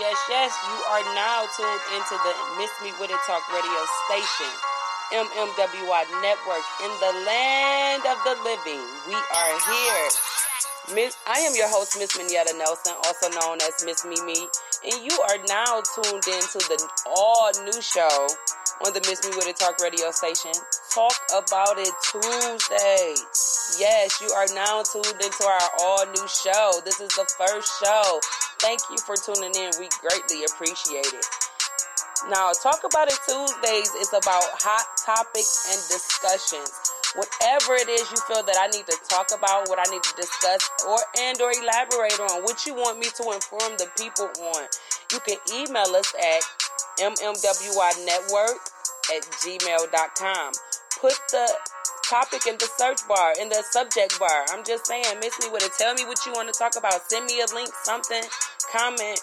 Yes, yes, yes. You are now tuned into the Miss Me With It Talk radio station, MMWI Network, in the land of the living. We are here. Miss, I am your host, Miss Minetta Nelson, also known as Miss Mimi, and you are now tuned into the all new show on the Miss Me With It Talk radio station. Talk about it Tuesday. Yes, you are now tuned into our all new show. This is the first show. Thank you for tuning in. We greatly appreciate it. Now, Talk About It Tuesdays is about hot topics and discussions. Whatever it is you feel that I need to talk about, what I need to discuss, or and or elaborate on, what you want me to inform the people on, you can email us at mmwynetwork at gmail.com. Put the topic in the search bar, in the subject bar. I'm just saying, miss me with it. Tell me what you want to talk about. Send me a link, something, comment,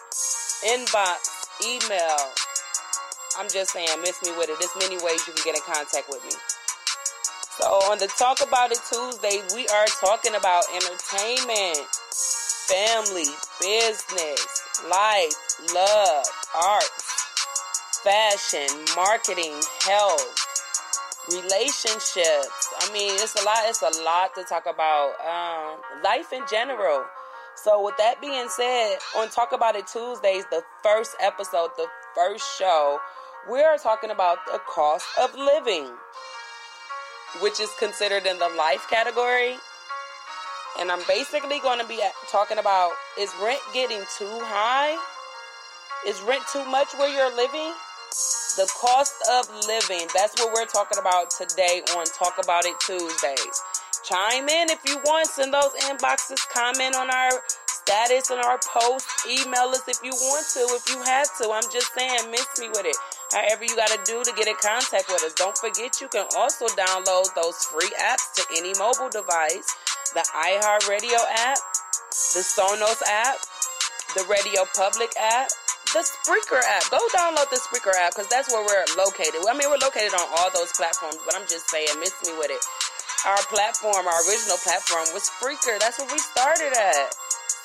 inbox, email. I'm just saying, miss me with it. There's many ways you can get in contact with me. So on the Talk About It Tuesday, we are talking about entertainment, family, business, life, love, arts, fashion, marketing, health, relationships. I mean, it's a lot. It's a lot to talk about. Um, life in general. So, with that being said, on Talk About It Tuesdays, the first episode, the first show, we are talking about the cost of living, which is considered in the life category. And I'm basically going to be talking about is rent getting too high? Is rent too much where you're living? The cost of living. That's what we're talking about today on Talk About It Tuesdays. Chime in if you want. Send those inboxes. Comment on our status and our posts. Email us if you want to, if you have to. I'm just saying, miss me with it. However, you got to do to get in contact with us. Don't forget, you can also download those free apps to any mobile device the iHeartRadio app, the Sonos app, the Radio Public app the Spreaker app. Go download the Spreaker app because that's where we're located. I mean, we're located on all those platforms, but I'm just saying, miss me with it. Our platform, our original platform was Spreaker. That's what we started at.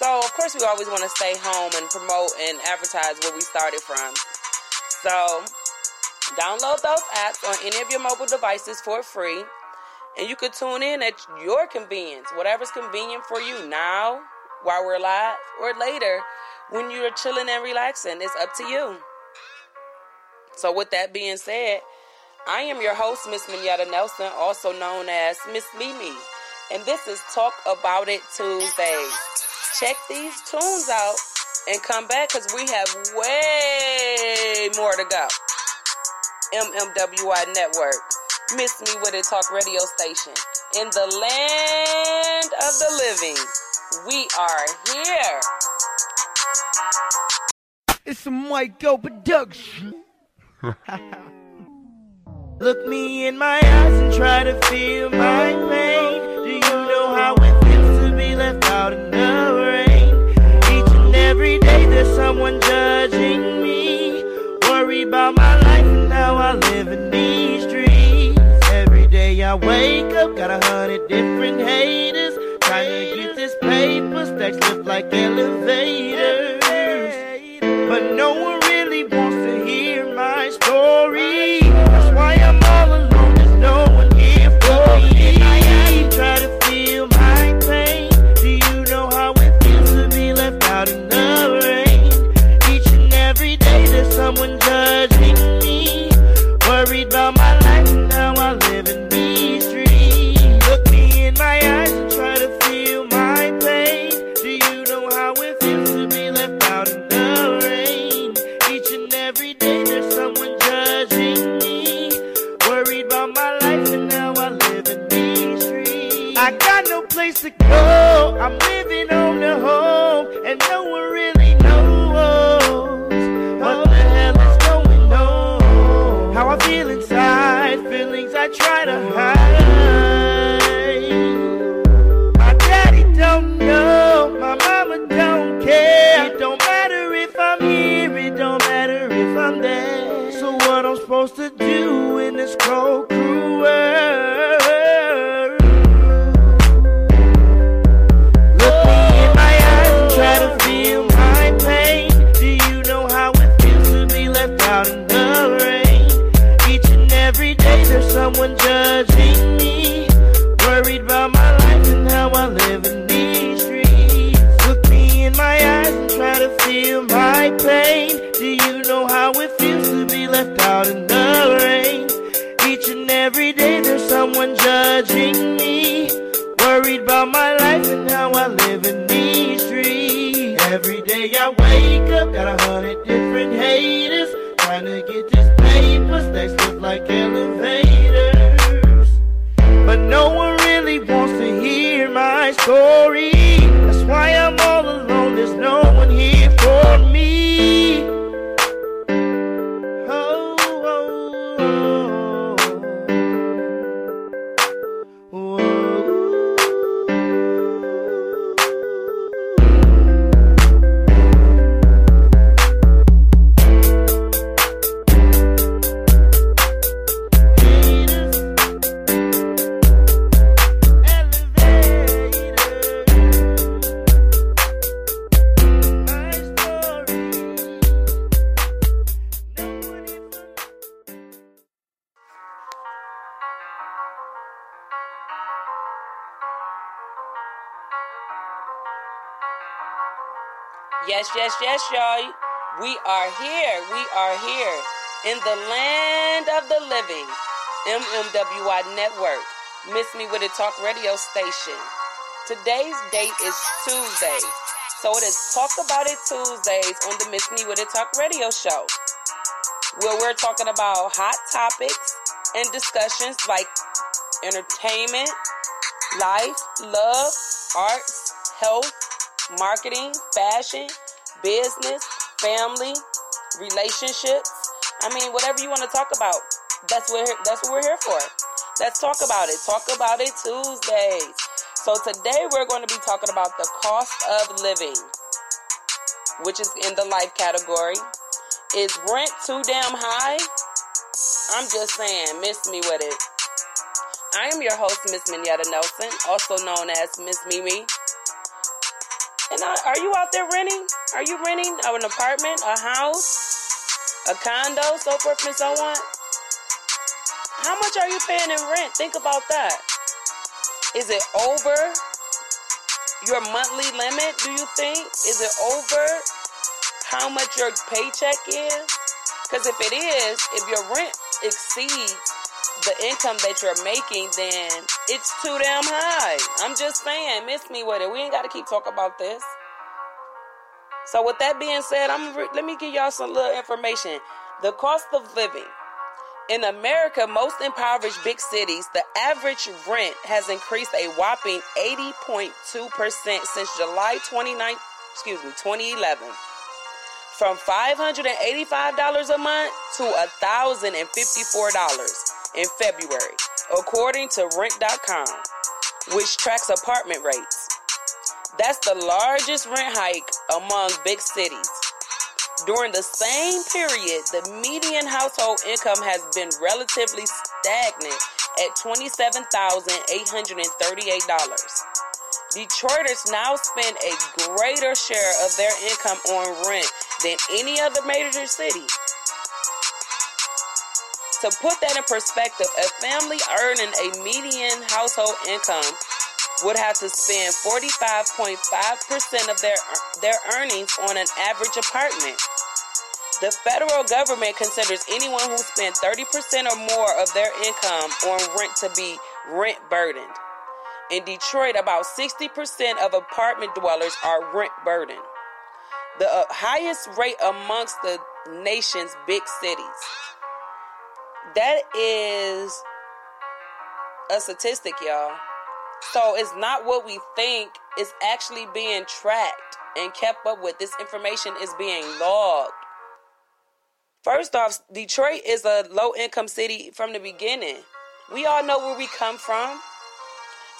So, of course, we always want to stay home and promote and advertise where we started from. So, download those apps on any of your mobile devices for free. And you can tune in at your convenience, whatever's convenient for you now, while we're live, or later when you're chilling and relaxing. It's up to you. So, with that being said, I am your host, Miss Minetta Nelson, also known as Miss Mimi, and this is Talk About It Tuesdays. Check these tunes out and come back because we have way more to go. MMWI Network, Miss Me With It Talk radio station. In the land of the living, we are here. It's a white go production. Look me in my eyes and try to feel my pain. Do you know how it feels to be left out in the rain? Each and every day there's someone judging me. Worry about my life and how I live in these streets. Every day I wake up, got a hundred different haters. Trying to get this paper, stacks lift like elevators. But no one really wants to hear my story. To go. The rain? Each and every day there's someone judging me. Worried about my life and how I live in these streets. Every day I wake up, got a hundred different haters. Trying to get this paper, stacks look like elevators. But no one really wants to hear my story. Yes, yes, yes, y'all. We are here. We are here in the land of the living. MMWI Network. Miss Me with a Talk radio station. Today's date is Tuesday. So it is Talk About It Tuesdays on the Miss Me with a Talk radio show. Where we're talking about hot topics and discussions like entertainment, life, love, arts, health, marketing, fashion, business, family, relationships. I mean, whatever you want to talk about, that's what that's what we're here for. Let's talk about it. Talk about it Tuesdays. So today we're going to be talking about the cost of living, which is in the life category. Is rent too damn high? I'm just saying, miss me with it. I am your host, Miss Minetta Nelson, also known as Miss Mimi. And I, are you out there renting? Are you renting an apartment, a house, a condo, so forth and so on? How much are you paying in rent? Think about that. Is it over your monthly limit, do you think? Is it over how much your paycheck is? Because if it is, if your rent exceeds the income that you're making, then it's too damn high. I'm just saying, miss me with it. We ain't got to keep talking about this. So with that being said, I'm re- let me give y'all some little information. The cost of living in America, most impoverished big cities, the average rent has increased a whopping 80.2% since July 29, excuse me, 2011. From $585 a month to $1,054 in February, according to rent.com, which tracks apartment rates. That's the largest rent hike among big cities. During the same period, the median household income has been relatively stagnant at $27,838. Detroiters now spend a greater share of their income on rent than any other major city. To put that in perspective, a family earning a median household income would have to spend 45.5% of their their earnings on an average apartment. The federal government considers anyone who spends 30% or more of their income on rent to be rent burdened. In Detroit, about 60% of apartment dwellers are rent burdened. The uh, highest rate amongst the nation's big cities. That is a statistic, y'all. So it's not what we think, it's actually being tracked and kept up with. This information is being logged. First off, Detroit is a low income city from the beginning. We all know where we come from.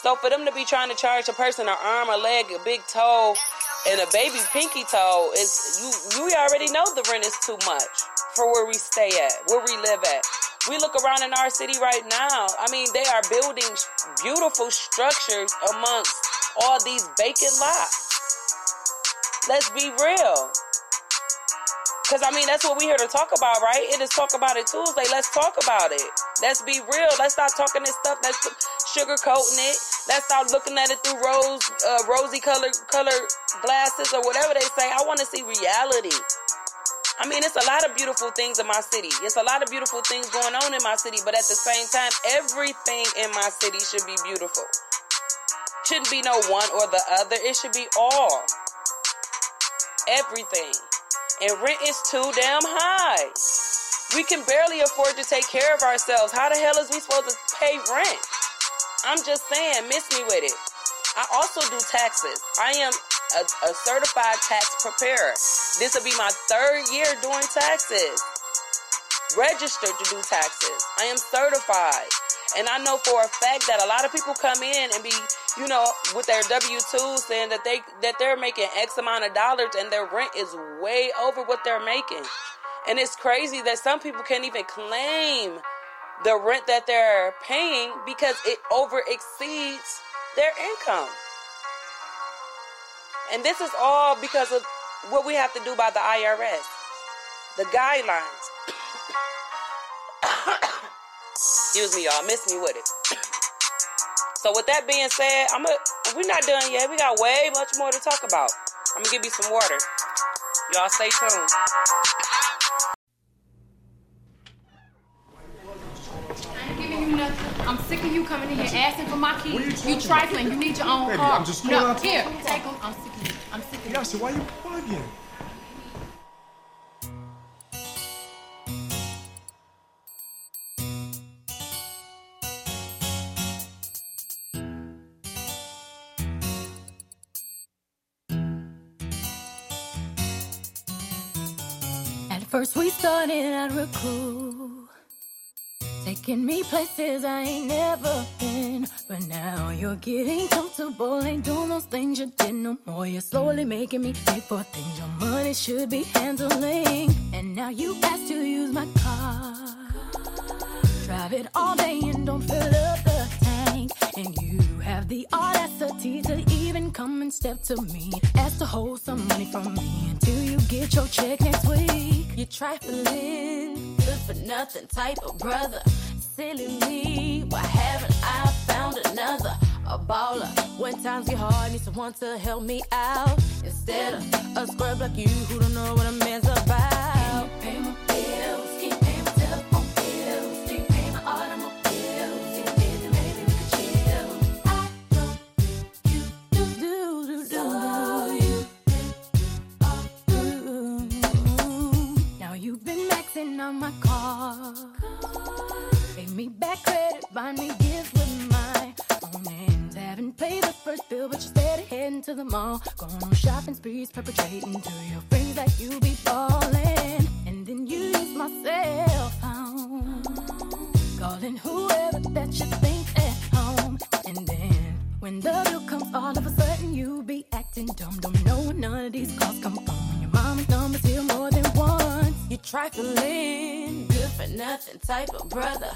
So for them to be trying to charge a person an arm, a leg, a big toe, and a baby pinky toe is you you already know the rent is too much for where we stay at, where we live at. We look around in our city right now. I mean, they are building beautiful structures amongst all these vacant lots. Let's be real. Cause I mean that's what we here to talk about, right? It is talk about it Tuesday. Let's talk about it. Let's be real. Let's stop talking this stuff. Let's sugarcoating it. Let's stop looking at it through rose, uh, rosy colored colored glasses or whatever they say. I want to see reality. I mean, it's a lot of beautiful things in my city. It's a lot of beautiful things going on in my city, but at the same time, everything in my city should be beautiful. Shouldn't be no one or the other. It should be all. Everything. And rent is too damn high. We can barely afford to take care of ourselves. How the hell is we supposed to pay rent? I'm just saying, miss me with it. I also do taxes. I am a, a certified tax preparer. This will be my third year doing taxes. Registered to do taxes. I am certified. And I know for a fact that a lot of people come in and be, you know, with their W 2 saying that they that they're making X amount of dollars and their rent is way over what they're making. And it's crazy that some people can't even claim the rent that they're paying because it over exceeds their income. And this is all because of what we have to do by the IRS, the guidelines. Excuse me, y'all. Miss me with it. so with that being said, I'm a, we're not done yet. We got way much more to talk about. I'm gonna give you some water. Y'all stay tuned. I'm sick of you coming in here asking for my keys. You, you trifling. You need your own Baby, car. I'm just no, going out to- here, take them. I'm sick of you. I'm sick of you. Yasha, why you bugging? At first we started out real cool, taking me places I ain't never been. But now you're getting comfortable, ain't doing those things you did no more. You're slowly making me pay for things your money should be handling. And now you ask to use my car, drive it all day and don't fill up the tank. And you have the audacity to even come and step to me, ask to hold some money from me until you get your check next week. You're trifling, good for nothing type of brother. Silly me, why haven't I found another? A baller. When times get hard, need someone to help me out. Instead of a scrub like you who don't know what a man's about. Pay my bills, keep paying my telephone bills, keep paying my automobiles. Keep busy, maybe we could chill. I don't think you do, do, do, do. So you now you've been maxing on my car. Me back credit, buy me gifts with my own hands. Haven't paid the first bill, but you're steady heading to the mall. Going on shopping sprees, perpetrating to your friends that you be falling. And then you use my cell phone. Calling whoever that you think at home. And then when the bill comes, all of a sudden you be acting dumb. Don't know none of these calls come from. Your mama's numbers here more than once. You trifling, good for nothing type of brother.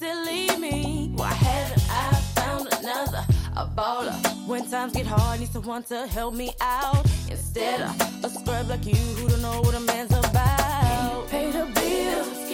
Silly me, why haven't I found another? A baller. When times get hard, need someone to help me out. Instead of a scrub like you who don't know what a man's about. Pay the bills,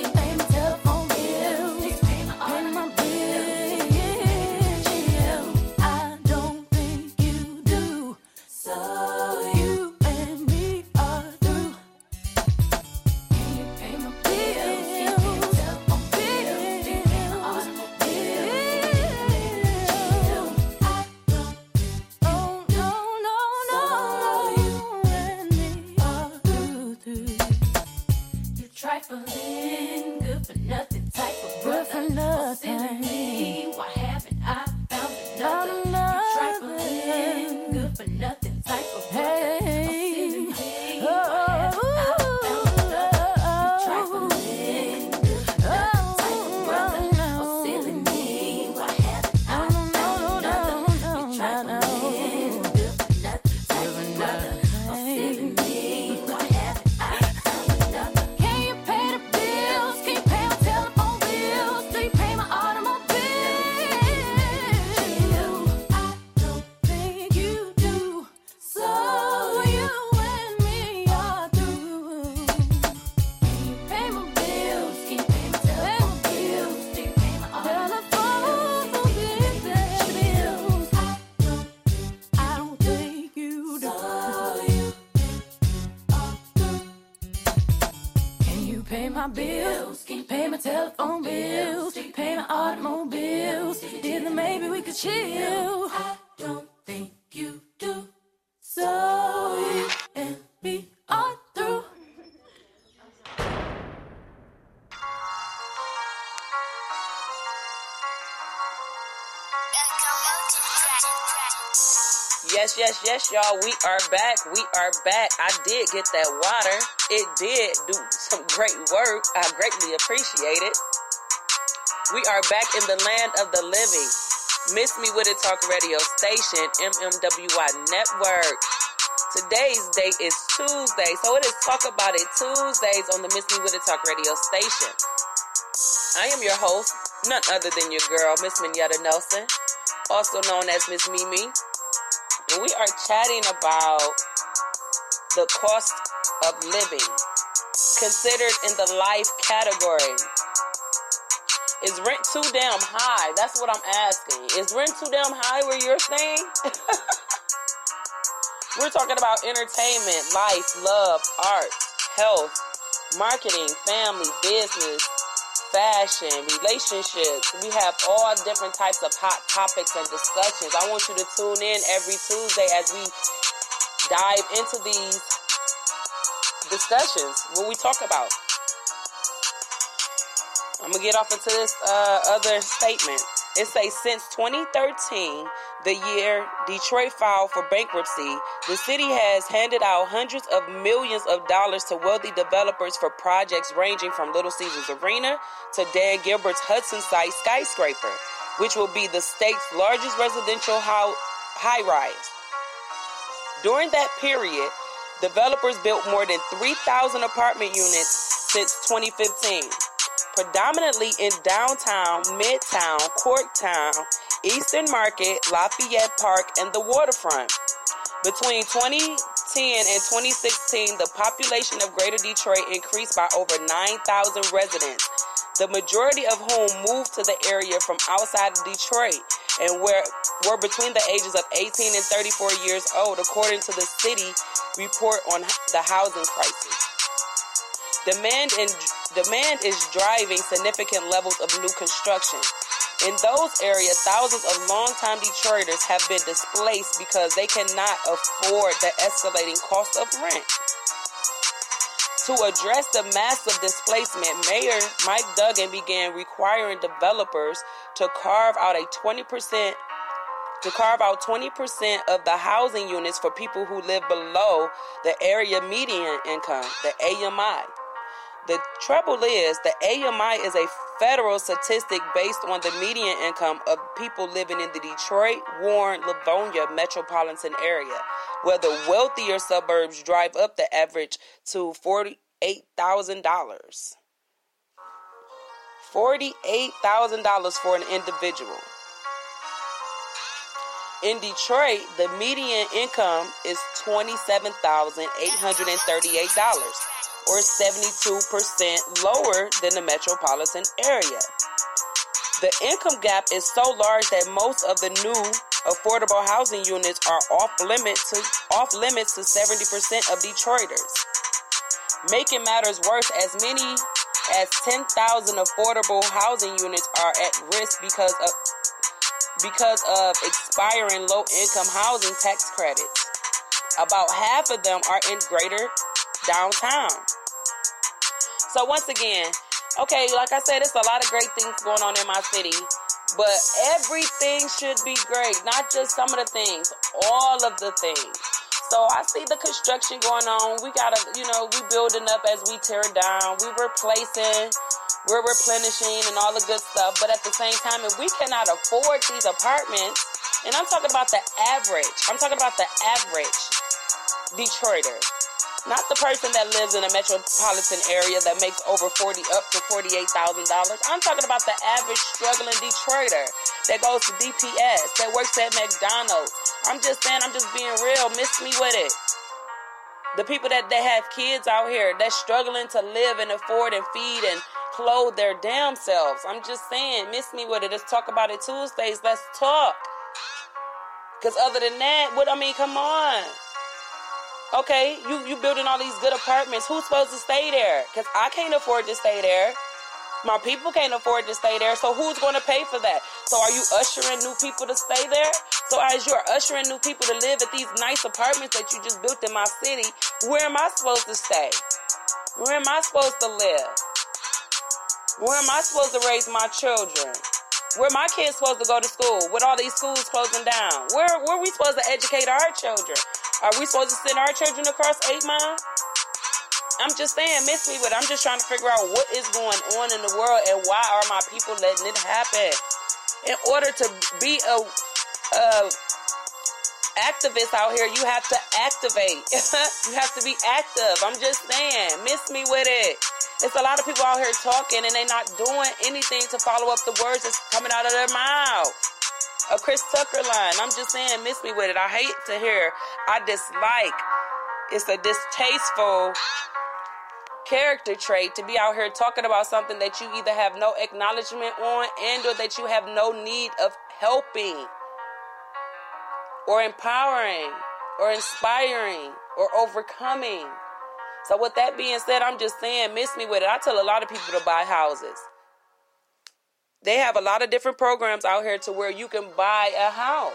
my bills, pay my telephone bills, pay my automobiles. Then maybe we could chill. Yes, yes, y'all. We are back. We are back. I did get that water. It did do some great work. I greatly appreciate it. We are back in the land of the living. Miss Me With It Talk Radio Station, MMWI Network. Today's date is Tuesday, so it is Talk About It Tuesdays on the Miss Me With It Talk Radio Station. I am your host, none other than your girl, Miss Minetta Nelson, also known as Miss Mimi. And we are chatting about the cost of living considered in the life category. Is rent too damn high? That's what I'm asking. Is rent too damn high where you're staying? We're talking about entertainment, life, love, art, health, marketing, family, business, fashion, relationships. We have all different types of hot topics and discussions. I want you to tune in every Tuesday as we dive into these discussions, what we talk about. I'm gonna get off into this uh, other statement. It says since 2013, the year Detroit filed for bankruptcy, the city has handed out hundreds of millions of dollars to wealthy developers for projects ranging from Little Caesars Arena to Dan Gilbert's Hudson site skyscraper, which will be the state's largest residential high rise. During that period, developers built more than 3,000 apartment units since 2015 predominantly in downtown, midtown, Corktown, Eastern Market, Lafayette Park, and the waterfront. Between 2010 and 2016, the population of Greater Detroit increased by over 9,000 residents, the majority of whom moved to the area from outside of Detroit and were, were between the ages of 18 and 34 years old, according to the city report on the housing crisis. Demand and Demand is driving significant levels of new construction. In those areas, thousands of longtime Detroiters have been displaced because they cannot afford the escalating cost of rent. To address the massive displacement, Mayor Mike Duggan began requiring developers to carve out a 20% to carve out 20% of the housing units for people who live below the area median income, the AMI. The trouble is, the AMI is a federal statistic based on the median income of people living in the Detroit, Warren, Livonia metropolitan area, where the wealthier suburbs drive up the average to $48,000. $48,000 for an individual. In Detroit, the median income is $27,838 or 72% lower than the metropolitan area. The income gap is so large that most of the new affordable housing units are off limits to off limits to 70% of Detroiters. Making matters worse, as many as 10,000 affordable housing units are at risk because of because of expiring low income housing tax credits. About half of them are in greater downtown. So once again, okay, like I said, it's a lot of great things going on in my city, but everything should be great, not just some of the things, all of the things. So I see the construction going on. We gotta, you know, we building up as we tear down. We replacing, we're replenishing, and all the good stuff. But at the same time, if we cannot afford these apartments, and I'm talking about the average, I'm talking about the average Detroiter. Not the person that lives in a metropolitan area that makes over 40 up to $48,000. I'm talking about the average struggling Detroiter that goes to DPS, that works at McDonald's. I'm just saying, I'm just being real. Miss me with it. The people that, that have kids out here that's struggling to live and afford and feed and clothe their damn selves. I'm just saying, miss me with it. Let's talk about it Tuesdays. Let's talk. Because other than that, what I mean, come on. Okay, you you building all these good apartments. Who's supposed to stay there? Because I can't afford to stay there. My people can't afford to stay there. So who's going to pay for that? So are you ushering new people to stay there? So as you're ushering new people to live at these nice apartments that you just built in my city, where am I supposed to stay? Where am I supposed to live? Where am I supposed to raise my children? Where are my kids supposed to go to school with all these schools closing down? Where where are we supposed to educate our children? Are we supposed to send our children across eight miles? I'm just saying, miss me, but I'm just trying to figure out what is going on in the world and why are my people letting it happen. In order to be a, a activist out here, you have to activate. you have to be active. I'm just saying, miss me with it. It's a lot of people out here talking and they're not doing anything to follow up the words that's coming out of their mouth. A Chris Tucker line. I'm just saying, miss me with it. I hate to hear. I dislike. It's a distasteful character trait to be out here talking about something that you either have no acknowledgement on and or that you have no need of helping or empowering or inspiring or overcoming. So, with that being said, I'm just saying, miss me with it. I tell a lot of people to buy houses. They have a lot of different programs out here to where you can buy a house.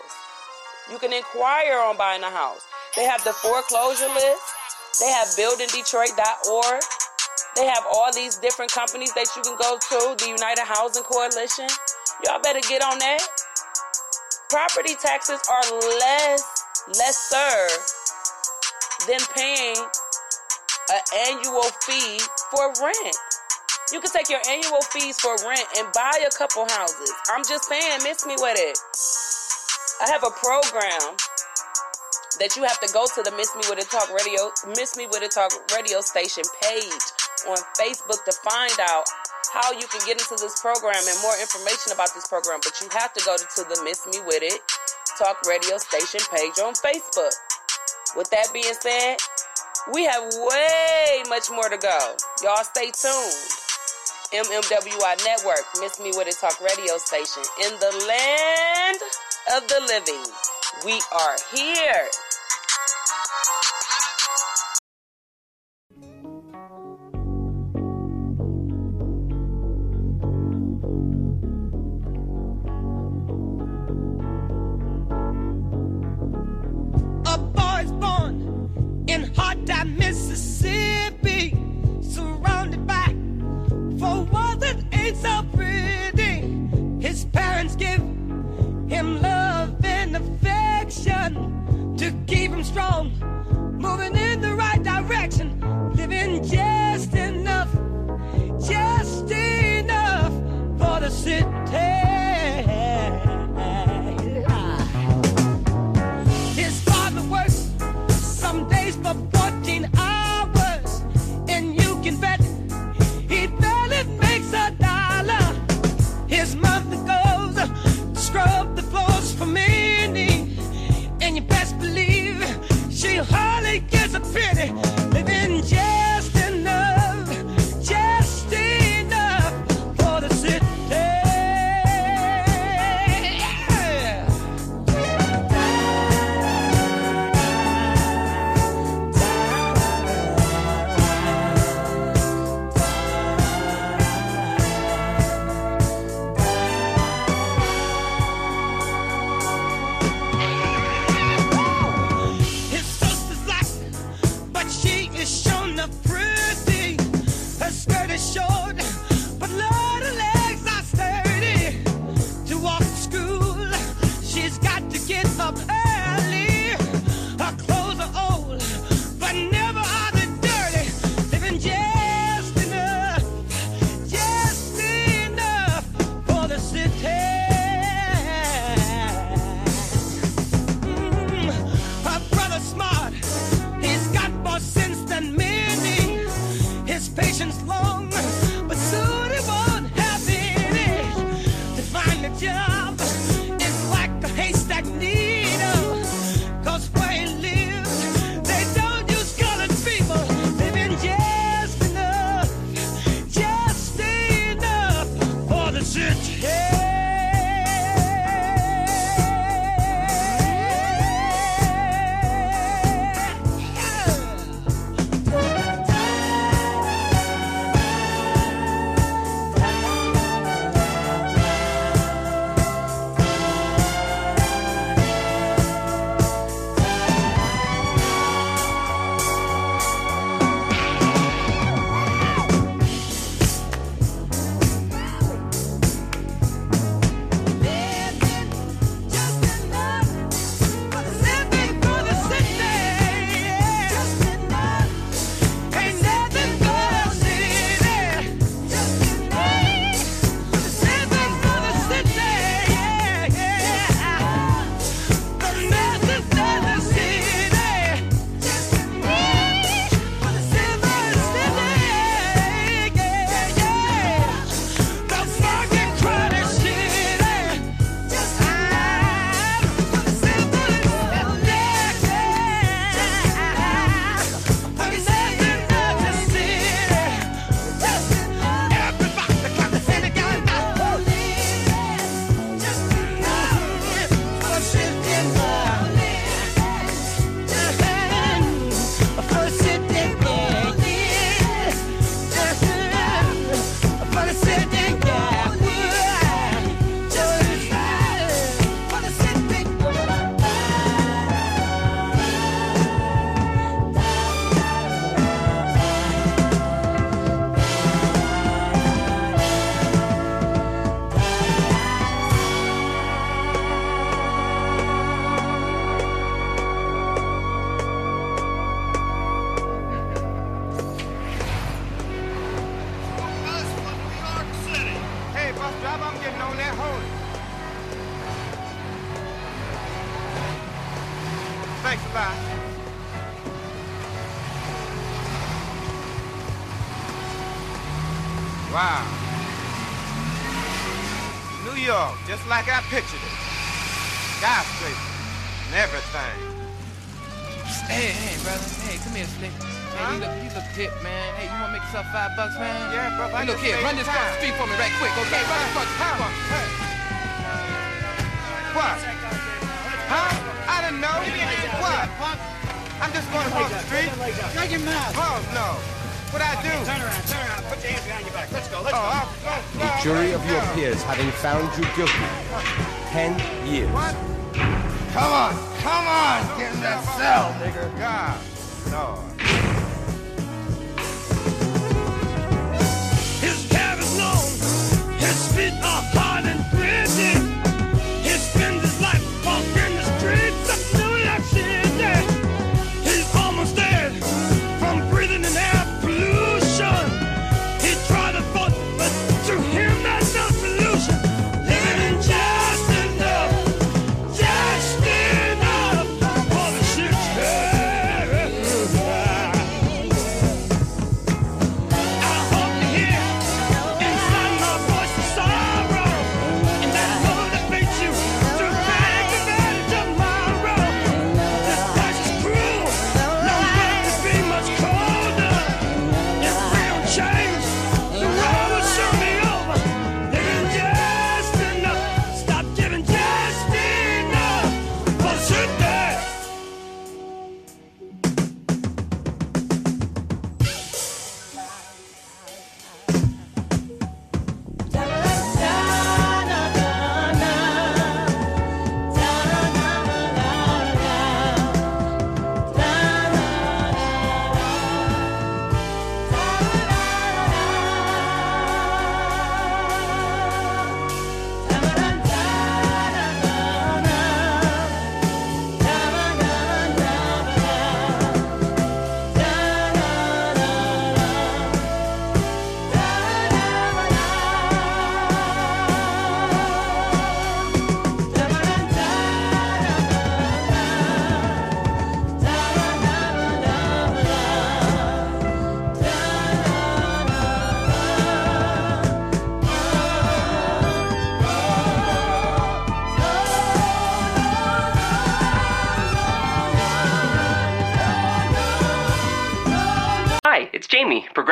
You can inquire on buying a house. They have the foreclosure list. They have buildingdetroit.org. They have all these different companies that you can go to, the United Housing Coalition. Y'all better get on that. Property taxes are less lesser than paying an annual fee for rent. You can take your annual fees for rent and buy a couple houses. I'm just saying, miss me with it. I have a program that you have to go to the Miss Me With It Talk radio, Miss Me With It Talk radio station page on Facebook to find out how you can get into this program and more information about this program. But you have to go to the Miss Me With It Talk radio station page on Facebook. With that being said, we have way much more to go. Y'all stay tuned. MMWI Network, Miss Me With It Talk radio station. In the land of the living, we are here. Strong, moving in Shit. Thanks a lot. Wow. New York, just like I pictured it. Skyscrapers and everything. Hey, hey, brother. Hey, come here, Slick. Hey, you look, you look hip, man. Hey, you wanna make yourself five bucks, man? Yeah, brother. Hey, look here, run this across the street for me right quick, okay? Run this across the street for me. What? Huh? I didn't know. What? I'm just going across the street. Shut your mouth. Oh, no. What'd I do? Turn around, turn around. Put your hands behind your back. Let's go, let's Oh, go. I'll, no, no, The oh, jury of your oh. peers having found you guilty. Ten years. What? Come on, come on. Get in that cell, nigga. God, Lord.